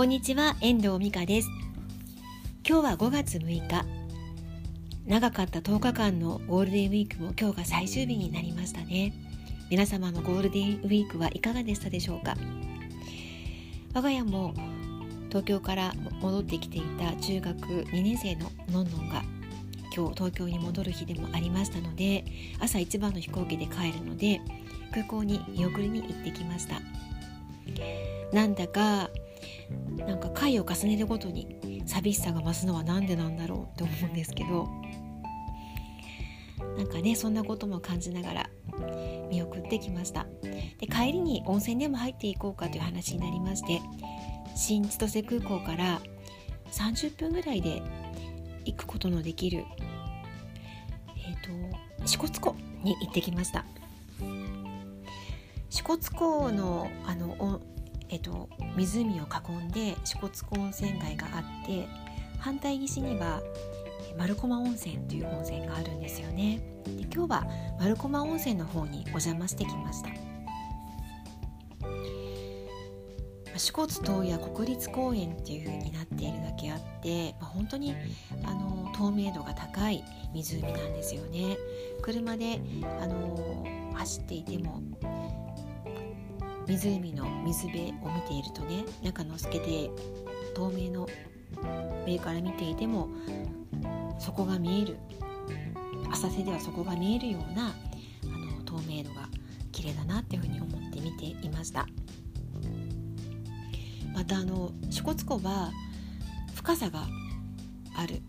こんにちは遠藤美香です。今日は5月6日。長かった10日間のゴールデンウィークも今日が最終日になりましたね。皆様のゴールデンウィークはいかがでしたでしょうか？我が家も東京から戻ってきていた中学2年生ののんのんが今日東京に戻る日でもありましたので朝一番の飛行機で帰るので空港に見送りに行ってきました。なんだかなんか回を重ねるごとに寂しさが増すのは何でなんだろうって思うんですけどなんかねそんなことも感じながら見送ってきました。で帰りに温泉でも入っていこうかという話になりまして新千歳空港から30分ぐらいで行くことのできるえっ、ー、と支笏湖に行ってきました。支笏湖のあのえっと、湖を囲んで支笏湖温泉街があって反対岸には丸駒温泉という温泉があるんですよね。で今日は丸駒温泉の方にお邪魔してきました。支笏島や国立公園っていう風になっているだけあって、まあ、本当にあの透明度が高い湖なんですよね。車であの走っていても湖の水辺を見ているとね中の透けて透明の上から見ていてもそこが見える浅瀬ではそこが見えるようなあの透明度が綺麗だなっていうふうに思って見ていましたまたあの支笏湖は深さがある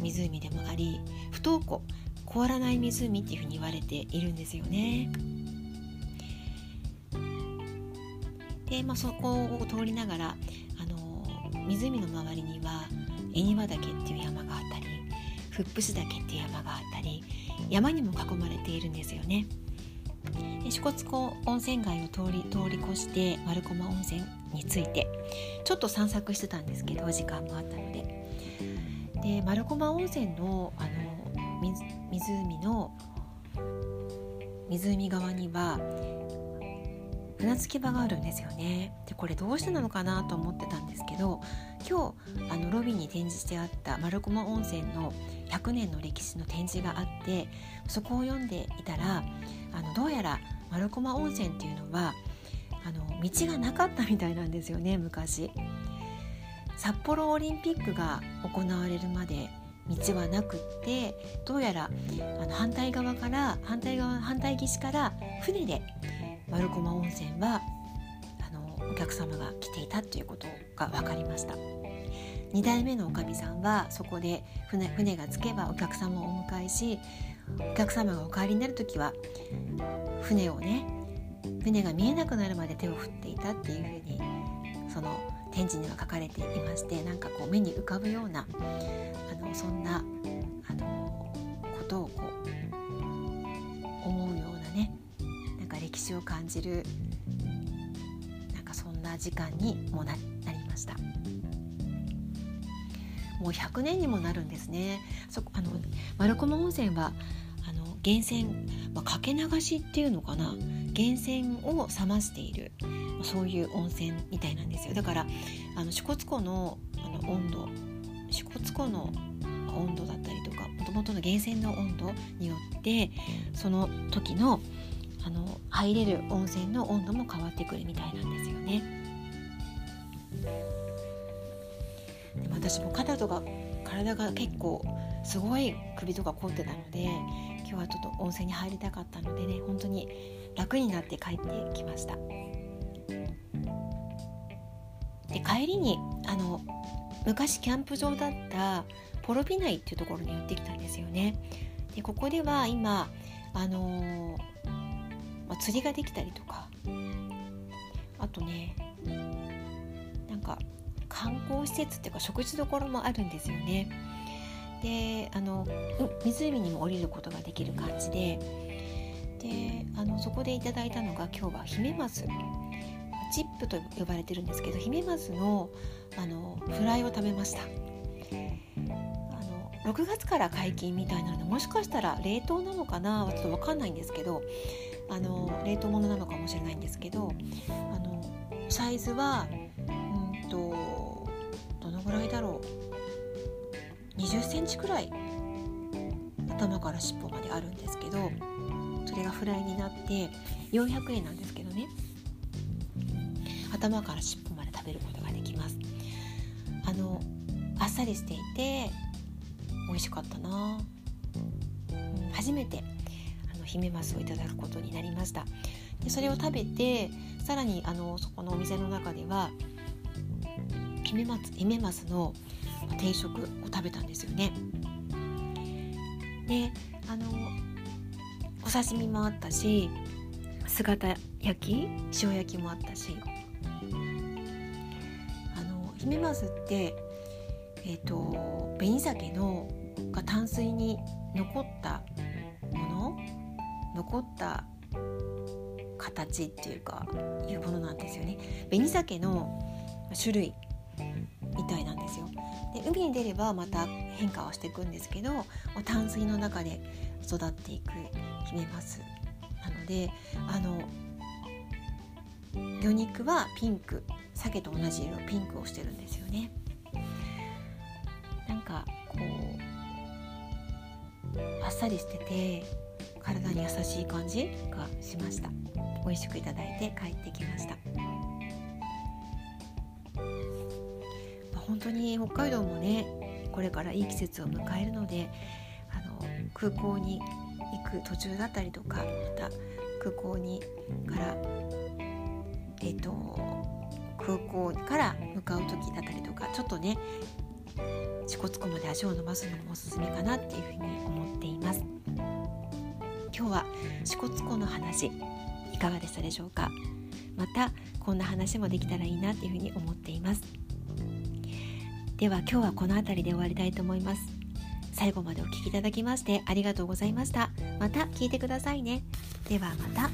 湖でもあり不登湖凍らない湖っていうふうに言われているんですよね。で、まあ、そこを通りながら、あの湖の周りには恵庭岳っていう山があったり福ップス岳っていう山があったり山にも囲まれているんですよね。で支笏湖温泉街を通り通り越して丸駒温泉についてちょっと散策してたんですけど時間もあったのでで丸駒温泉のあの湖の湖側には船着き場があるんですよねでこれどうしてなのかなと思ってたんですけど今日あのロビーに展示してあった丸駒温泉の100年の歴史の展示があってそこを読んでいたらあのどうやら丸駒温泉っていうのはあの道がなかったみたいなんですよね昔。札幌オリンピックが行われるまで道はなくってどうやらあの反対側から反対側反対岸から船で丸駒温泉はあのお客様が来ていたということが分かりました。2代目のおかみさんはそこで船船が着けばお客様をお迎えしお客様がお帰りになる時は船をね船が見えなくなるまで手を振っていたっていうふうにその展示には書かれていましてなんかこう目に浮かぶようなあのそんなあのことをこ歴史を感じるなんかそんな時間にもなりました。もう100年にもなるんですね。そあの丸駒温泉はあの源泉、まあ、かけ流しっていうのかな。源泉を冷ましているそういう温泉みたいなんですよ。だからあの支笏湖のあの温度支笏湖の温度だったりとかもともとの源泉の温度によってその時のあの入れる温泉の温度も変わってくるみたいなんですよね。でも私も肩とか体が結構すごい首とか凝ってたので今日はちょっと温泉に入りたかったのでね本当に楽になって帰ってきました。で帰りにあの昔キャンプ場だったポロピナイっていうところに寄ってきたんですよね。でここでは今あのまあ、釣りができたりとか。あとねなんか観光施設っていうか食事どころもあるんですよね。であの湖にも降りることができる感じで。であのそこでいただいたのが今日はヒメマス。チップと呼ばれてるんですけどヒメマスのあのフライを食べました。あの6月から解禁みたいなのでもしかしたら冷凍なのかなちょっと分かんないんですけどあの冷凍物なのかもしれないんですけどあのサイズはうんとどのぐらいだろう。20センチくらい頭から尻尾まであるんですけどそれがフライになって400円なんですけどね。頭から尻尾まで食べることができます。あのあっさりしていて美味しかったな、初めてあのヒメマスをいただくことになりました。でそれを食べてさらにあのそこのお店の中ではヒメマスヒメマスの定食を食べたんですよね。であのお刺身もあったし姿焼き塩焼きもあったし。あの姫マスってえっ、ー、と紅鮭のが淡水に残った残った形っていうかいうものなんですよね。紅鮭の種類みたいなんですよ。で海に出ればまた変化はしていくんですけど淡水の中で育っていくヒメマスなのであの魚肉はピンク鮭と同じ色ピンクをしてるんですよね。なんかこうあっさりしてて体に優しい感じがしました。美味しくいただいて帰ってきました。本当に北海道もねこれからいい季節を迎えるのであの空港に行く途中だったりとかまた空港にからえっ、と空港から向かう時だったりとかちょっとね支笏湖まで足を伸ばすのもおすすめかなっていうふうに思っています。今日は支笏湖の話いかがでしたでしょうか？またこんな話もできたらいいなっていうふうに思っています。では今日はこの辺りで終わりたいと思います。最後までお聴きいただきましてありがとうございました。また聞いてくださいね。ではまた。